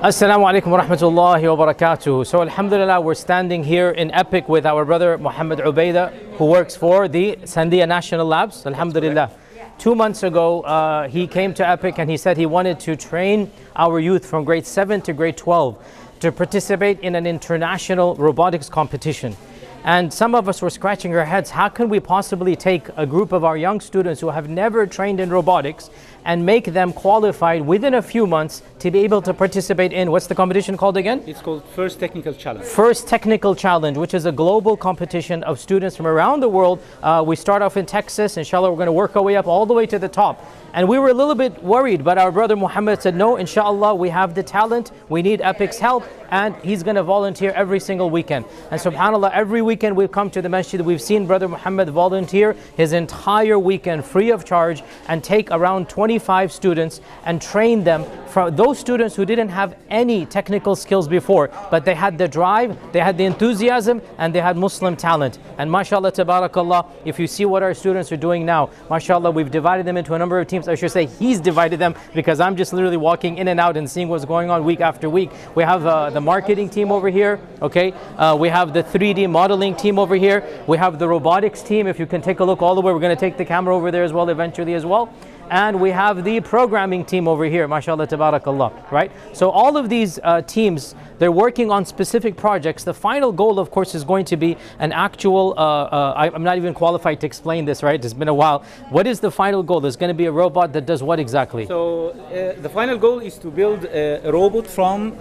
Assalamu alaikum wa rahmatullahi wa barakatuh. So, Alhamdulillah, we're standing here in Epic with our brother Muhammad Ubaida, who works for the Sandia National Labs. Alhamdulillah. Two months ago, uh, he came to Epic and he said he wanted to train our youth from grade 7 to grade 12 to participate in an international robotics competition. And some of us were scratching our heads how can we possibly take a group of our young students who have never trained in robotics and make them qualified within a few months to be able to participate in what's the competition called again? It's called First Technical Challenge. First Technical Challenge, which is a global competition of students from around the world. Uh, we start off in Texas. Inshallah, we're going to work our way up all the way to the top. And we were a little bit worried, but our brother Muhammad said, No, inshallah, we have the talent. We need Epic's help. And he's going to volunteer every single weekend. And subhanAllah, every weekend we've come to the masjid, we've seen Brother Muhammad volunteer his entire weekend free of charge and take around 25 students and train them for those students who didn't have any technical skills before, but they had the drive, they had the enthusiasm, and they had Muslim talent. And mashallah, tabarakallah, if you see what our students are doing now, mashallah, we've divided them into a number of teams. I should say he's divided them because I'm just literally walking in and out and seeing what's going on week after week. We have uh, the marketing team over here, okay? Uh, we have the 3D modeling team over here. We have the robotics team. If you can take a look all the way, we're going to take the camera over there as well eventually as well and we have the programming team over here, mashallah, tabarakallah, right? So all of these uh, teams, they're working on specific projects. The final goal, of course, is going to be an actual, uh, uh, I, am not even qualified to explain this, right? It's been a while. What is the final goal? There's going to be a robot that does what exactly? So uh, the final goal is to build a, robot from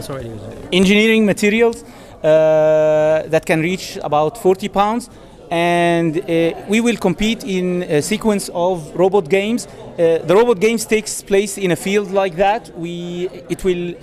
Sorry, engineering materials uh, that can reach about 40 pounds and uh, we will compete in a sequence of robot games. Uh, the robot games takes place in a field like that. We it will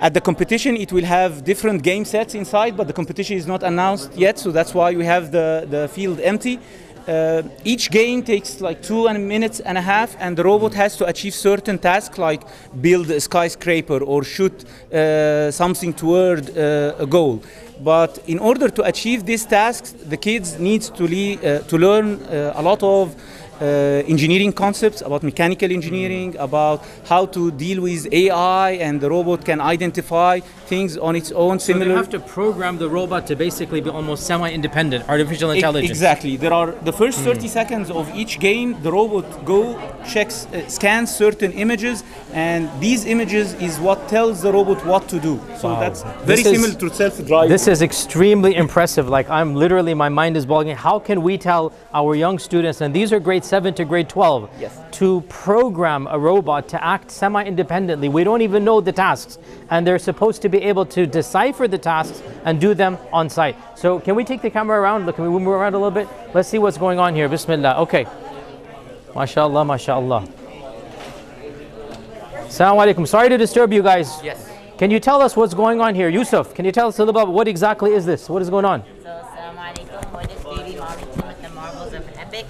at the competition it will have different game sets inside, but the competition is not announced yet, so that's why we have the the field empty. Uh, each game takes like two and minutes and a half, and the robot has to achieve certain tasks like build a skyscraper or shoot uh, something toward uh, a goal. But in order to achieve these tasks, the kids need to, le- to learn a lot of uh, uh, engineering concepts, about mechanical engineering, mm. about how to deal with AI and the robot can identify things on its own. So similar. you have to program the robot to basically be almost semi-independent, artificial intelligence. exactly. There are the first mm. 30 mm. seconds of each game, the robot go checks, uh, scans certain images, and these images is what tells the robot what to do. So wow. that's very similar to self-driving. This is extremely impressive. Like I'm literally, my mind is boggling. How can we tell our young students? And these are great 7 to grade 12 yes. to program a robot to act semi independently. We don't even know the tasks, and they're supposed to be able to decipher the tasks and do them on site. So, can we take the camera around? Look, can we move around a little bit? Let's see what's going on here. Bismillah. Okay. MashaAllah, MashaAllah. Assalamu alaikum. Sorry to disturb you guys. Yes. Can you tell us what's going on here? Yusuf, can you tell us a little bit about what exactly is this? What is going on? Of Epic.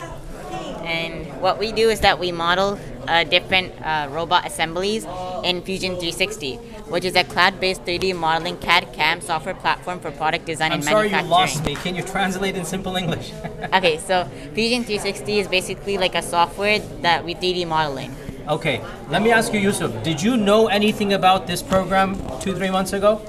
And what we do is that we model uh, different uh, robot assemblies in Fusion 360, which is a cloud-based 3D modeling CAD CAM software platform for product design and manufacturing. sorry, you lost me. Can you translate in simple English? Okay, so Fusion 360 is basically like a software that we 3D modeling. okay, let me ask you, Yusuf. Did you know anything about this program two, three months ago?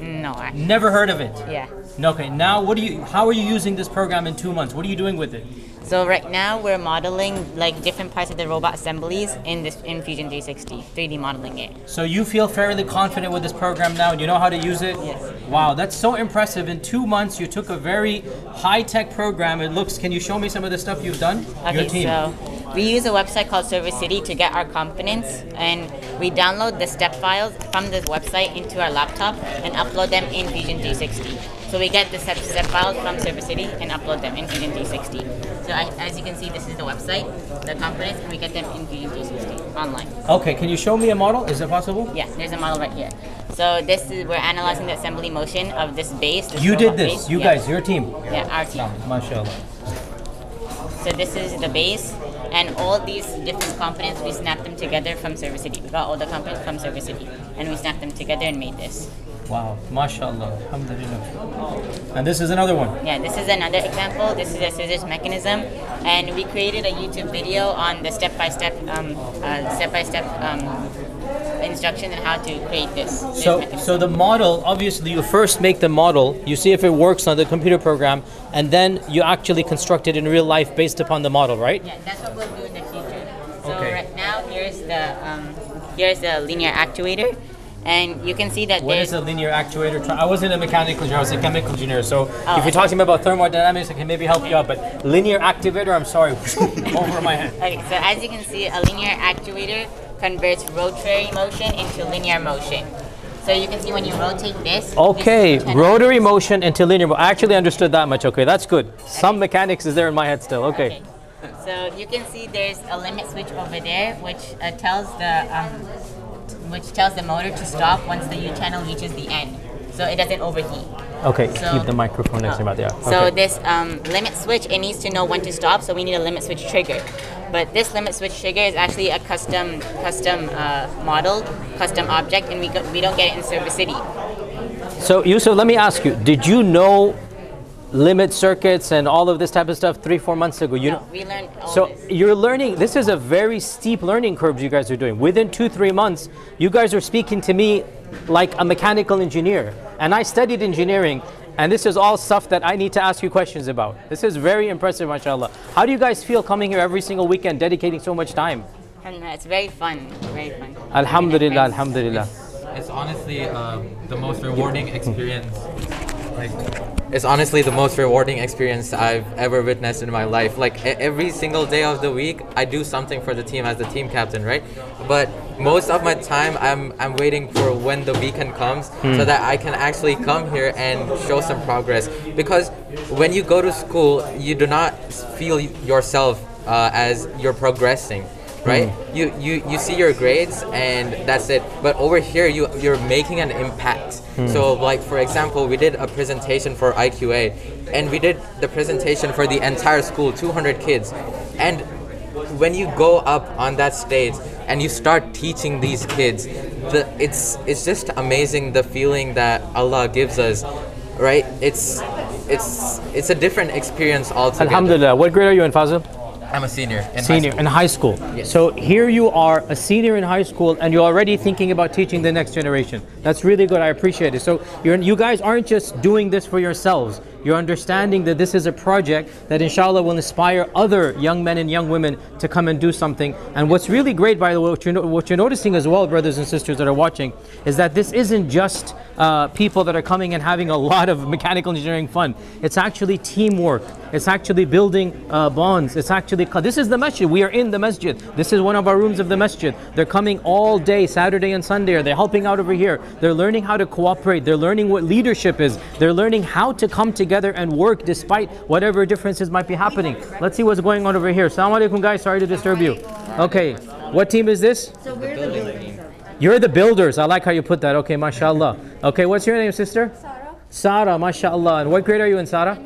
No, I, Never heard of it. yeah. Okay, now what do you? How are you using this program in two months? What are you doing with it? So right now we're modeling like different parts of the robot assemblies in this in Fusion 360, 3D modeling it. So you feel fairly confident with this program now, and you know how to use it. Yes. Wow, that's so impressive. In two months, you took a very high-tech program. It looks. Can you show me some of the stuff you've done? Okay, Your team. so we use a website called ServoCity to get our components, and we download the step files from this website into our laptop and upload them in Fusion 360. So we get the step, step files from ServoCity and upload them in Fusion 360. So I, as you can see, this is the website, the components, and we get them in Fusion 360 online. Okay, can you show me a model? Is it possible? Yeah, there's a model right here. So this is we're analyzing the assembly motion of this base. This You did this. base. You Yeah. guys, your team. Yeah, our team. MashaAllah. So this is the base, and all these different components we snap them together from ServoCity. We got all the components from ServoCity, and we snapped them together and made this. Wow, mashallah, alhamdulillah. And this is another one. Yeah, this is another example. This is a scissors mechanism, and we created a YouTube video on the step-by-step, um, uh, step-by-step um, instructions on how to create this. this So, mechanism. so the model, obviously, you first make the model, you see if it works on the computer program, and then you actually construct it in real life based upon the model, right? Yeah, that's what we'll do in the future. So Okay. right now, here's the um, here's the linear actuator, and you can see that What there's is a linear actuator? I wasn't a mechanical engineer, I was a chemical engineer. So Oh, if you're talking about thermodynamics, I can maybe help you out. But linear activator, I'm sorry, over my head. Okay, so as you can see, a linear actuator converts rotary motion into linear motion. So you can see when you rotate this. this Okay, is the rotary motion into linear. mo- I actually understood that much. Okay, that's good. Some mechanics is there in my head still. Okay. So you can see there's a limit switch over there, which uh, tells the um, which tells the motor to stop once the U channel reaches the end, so it doesn't overheat. Okay, So- keep the microphone next to your mouth. Yeah. So okay. this um, limit switch, it needs to know when to stop. So we need a limit switch trigger. But this limit switch trigger is actually a custom custom uh, model, custom object, and we go, we don't get it in ServoCity. So Yusuf, let me ask you: Did you know limit circuits and all of this type of stuff three, four months ago? You know. We learned all So this. you're learning. This is a very steep learning curve you guys are doing. Within two, three months, you guys are speaking to me like a mechanical engineer, and I studied engineering. And this is all stuff that I need to ask you questions about. This is very impressive, mashallah. How do you guys feel coming here every single weekend, dedicating so much time? And uh, it's very fun, very fun. Alhamdulillah, Friends. alhamdulillah. It's honestly um, the most rewarding experience. Like, it's honestly the most rewarding experience I've ever witnessed in my life. Like every single day of the week, I do something for the team as the team captain, right? But most of my time, I'm I'm waiting for when the weekend comes so that I can actually come here and show some progress. Because when you go to school, you do not feel yourself uh, as you're progressing right? Hmm. You, you you see your grades and that's it. But over here, you you're making an impact. Hmm. So like for example, we did a presentation for IQA, and we did the presentation for the entire school, 200 kids, and when you go up on that stage and you start teaching these kids, the it's it's just amazing the feeling that Allah gives us, right? It's it's it's a different experience altogether. Alhamdulillah. What grade are you in, Fazil? I'm a senior in high senior school. in high school. Yes. So here you are, a senior in high school, and you're already thinking about teaching the next generation. That's really good. I appreciate it. So you're, you guys aren't just doing this for yourselves. You're understanding that this is a project that, inshallah, will inspire other young men and young women to come and do something. And what's really great, by the way, what you're, what you're noticing as well, brothers and sisters that are watching, is that this isn't just uh, people that are coming and having a lot of mechanical engineering fun. It's actually teamwork. It's actually building uh, bonds. It's actually this is the masjid. We are in the masjid. This is one of our rooms of the masjid. They're coming all day, Saturday and Sunday. Or they're helping out over here. They're learning how to cooperate. They're learning what leadership is. They're learning how to come together and work despite whatever differences might be happening. Let's see what's going on over here. Assalamu alaikum, guys. Sorry to disturb you. Okay, what team is this? So we're the builders. You're the builders. I like how you put that. Okay, mashallah. Okay, what's your name, sister? Sarah. Sarah, mashallah. And what grade are you in, Sarah?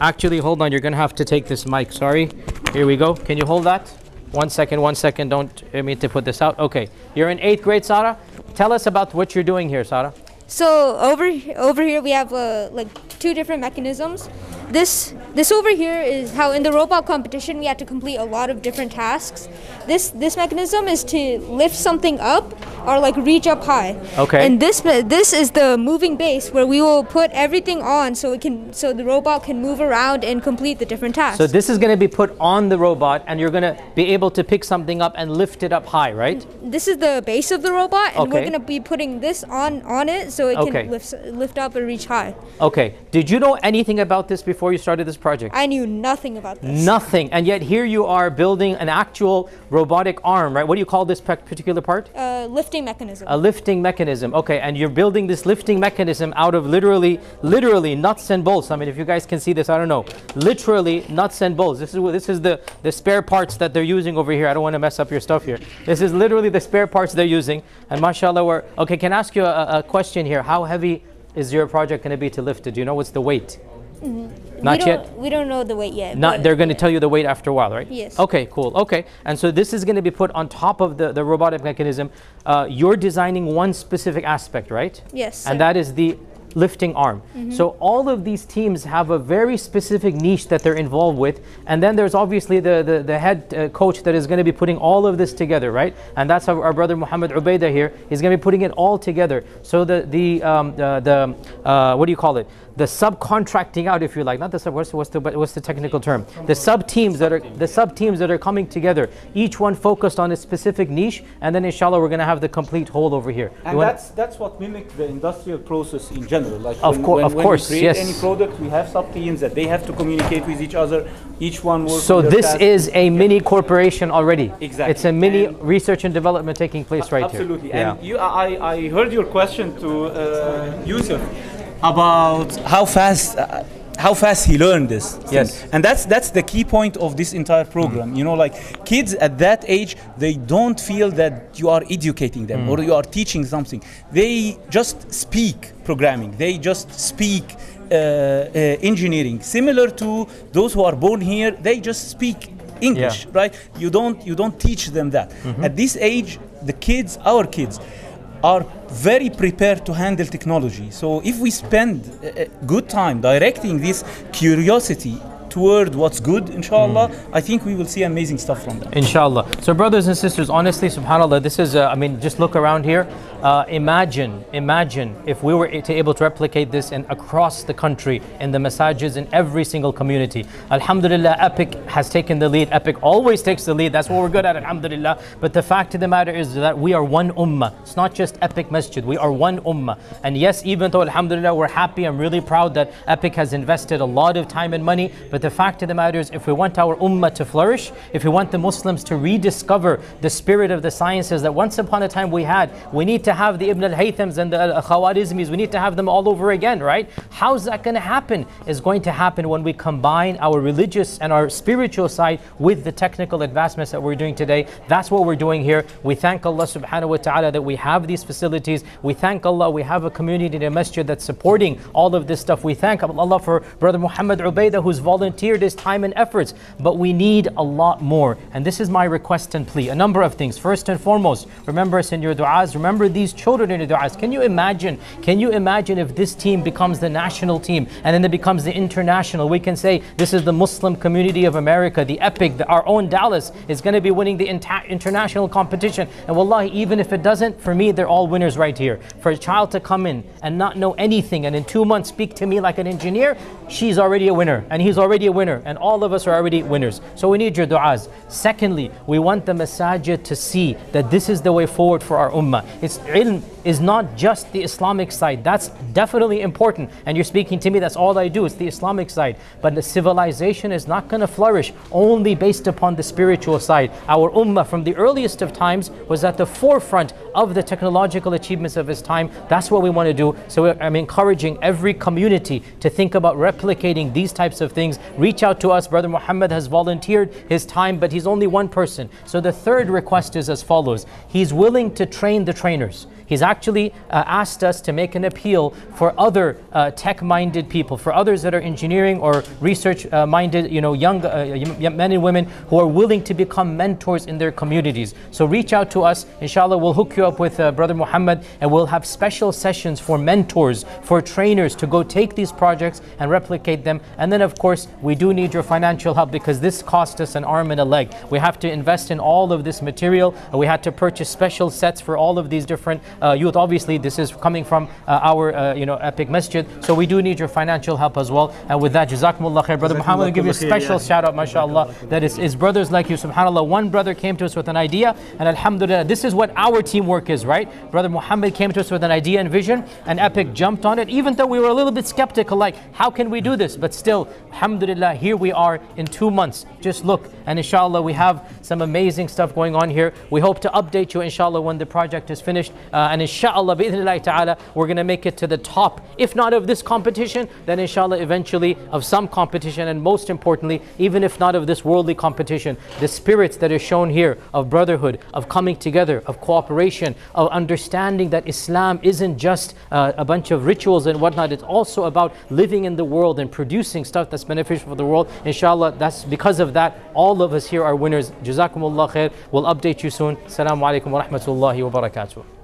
Actually, hold on. You're going to have to take this mic. Sorry. Here we go. Can you hold that? One second, one second. Don't I mean to put this out. Okay. You're in eighth grade, Sarah. Tell us about what you're doing here, Sarah. So over over here we have uh, like two different mechanisms. This this over here is how in the robot competition we had to complete a lot of different tasks. This this mechanism is to lift something up or like reach up high. Okay. And this this is the moving base where we will put everything on so it can so the robot can move around and complete the different tasks. So this is going to be put on the robot, and you're going to be able to pick something up and lift it up high, right? Mm, this is the base of the robot and we're going to be putting this on on it so it can Okay. lift lift up and reach high. Okay. Did you know anything about this before you started this project? I knew nothing about this. Nothing. And yet here you are building an actual robotic arm, right? What do you call this particular part? Uh, lifting mechanism. A lifting mechanism. Okay, and you're building this lifting mechanism out of literally, literally nuts and bolts. I mean, if you guys can see this, I don't know. Literally nuts and bolts. This is this is the the spare parts that they're using over here. I don't want to mess up your stuff here. This is literally the spare parts they're using. And mashallah, we're okay. Can I ask you a, a question here? How heavy is your project going to be to lift it? Do you know what's the weight? Not we yet. We don't know the weight yet. Not, they're going to tell you the weight after a while, right? Yes. Okay, cool. Okay, and so this is going to be put on top of the, the robotic mechanism. Uh, you're designing one specific aspect, right? Yes. And sir. that is the lifting arm. So all of these teams have a very specific niche that they're involved with, and then there's obviously the the, the head uh, coach that is going to be putting all of this together, right? And that's our, our brother Muhammad Ubaidah here. He's going to be putting it all together. So the the um, the, the uh, what do you call it? The subcontracting out, if you like, not the sub. What's, what's the but what's the technical term? The sub teams that are the sub teams that are coming together. Each one focused on a specific niche, and then inshallah we're going to have the complete whole over here. And that's that's what mimics the industrial process in general. Like Of when, cour- when, of when course, we create yes. any product, we have sub teams that they have to communicate with each other. Each one works. So this task. is a mini corporation already. Exactly. It's a mini And- research and development taking place right here. Absolutely. here. And you, I, I heard your question to uh, Yusuf about how fast. Uh, how fast he learned this. thing. Yes. And that's that's the key point of this entire program. You know, like kids at that age, they don't feel that you are educating them or you are teaching something. They just speak programming. They just speak uh, uh, engineering. Similar to those who are born here, they just speak English, Yeah. right? You don't you don't teach them that. At this age, the kids, our kids, are very prepared to handle technology. So if we spend a good time directing this curiosity toward what's good, inshallah, I think we will see amazing stuff from them. Inshallah. So, brothers and sisters, honestly, subhanAllah, this is, uh, I mean, just look around here. Uh, imagine, imagine if we were to able to replicate this in across the country, in the masajids, in every single community. Alhamdulillah, Epic has taken the lead. Epic always takes the lead. That's what we're good at, Alhamdulillah. But the fact of the matter is that we are one ummah. It's not just Epic Masjid. We are one ummah. And yes, even though, Alhamdulillah, we're happy, I'm really proud that Epic has invested a lot of time and money. But the fact of the matter is, if we want our ummah to flourish, if we want the Muslims to rediscover the spirit of the sciences that once upon a time we had, we need to have the Ibn al-Haythams and the Al- Khawarizmis, we need to have them all over again, right? How's that going to happen? It's going to happen when we combine our religious and our spiritual side with the technical advancements that we're doing today. That's what we're doing here. We thank Allah subhanahu wa ta'ala that we have these facilities. We thank Allah we have a community in a masjid that's supporting all of this stuff. We thank Allah for Brother Muhammad Ubaidah who's volunteered his time and efforts. But we need a lot more. And this is my request and plea. A number of things. First and foremost, remember us in your du'as. Remember these children in your du'as. Can you imagine? Can you imagine if this team becomes the national team and then it becomes the international? We can say this is the Muslim community of America, the epic, the, our own Dallas is going to be winning the international competition. And wallahi, even if it doesn't, for me, they're all winners right here. For a child to come in and not know anything and in two months speak to me like an engineer, she's already a winner and he's already a winner and all of us are already winners. So we need your du'as. Secondly, we want the masajid to see that this is the way forward for our ummah. It's ilm is not just the Islamic side. That's definitely important. And you're speaking to me, that's all I do. It's the Islamic side. But the civilization is not going to flourish only based upon the spiritual side. Our ummah from the earliest of times was at the forefront of the technological achievements of its time. That's what we want to do. So I'm encouraging every community to think about replicating these types of things. Reach out to us. Brother Muhammad has volunteered his time, but he's only one person. So the third request is as follows He's willing to train the trainers. He's actually uh, asked us to make an appeal for other uh, tech-minded people, for others that are engineering or research-minded, you know, young uh, men and women who are willing to become mentors in their communities. So reach out to us. Inshallah, we'll hook you up with uh, Brother Muhammad, and we'll have special sessions for mentors, for trainers to go take these projects and replicate them. And then, of course, we do need your financial help because this cost us an arm and a leg. We have to invest in all of this material. We had to purchase special sets for all of these different uh, youth. Obviously, this is coming from uh, our, uh, you know, Epic Masjid. So we do need your financial help as well. And with that, Jazakumullah khair. Brother Muhammad will give you a special shout out, mashallah. That is, is brothers like you, subhanAllah. One brother came to us with an idea, and alhamdulillah, this is what our teamwork is, right? Brother Muhammad came to us with an idea and vision, and Epic jumped on it, even though we were a little bit skeptical, like, how can we do this? But still, alhamdulillah, here we are in two months. Just look, and inshallah, we have some amazing stuff going on here. We hope to update you, inshallah, when the project is finished. Uh, and inshallah, bi'idhnillahi ta'ala, we're going to make it to the top, if not of this competition, then inshallah, eventually of some competition. And most importantly, even if not of this worldly competition, the spirits that are shown here of brotherhood, of coming together, of cooperation, of understanding that Islam isn't just uh, a bunch of rituals and whatnot, it's also about living in the world and producing stuff that's beneficial for the world. Inshallah, that's because of that, all of us here are winners. Jazakumullah khair. We'll update you soon. Assalamu alaikum wa rahmatullahi wa barakatuh.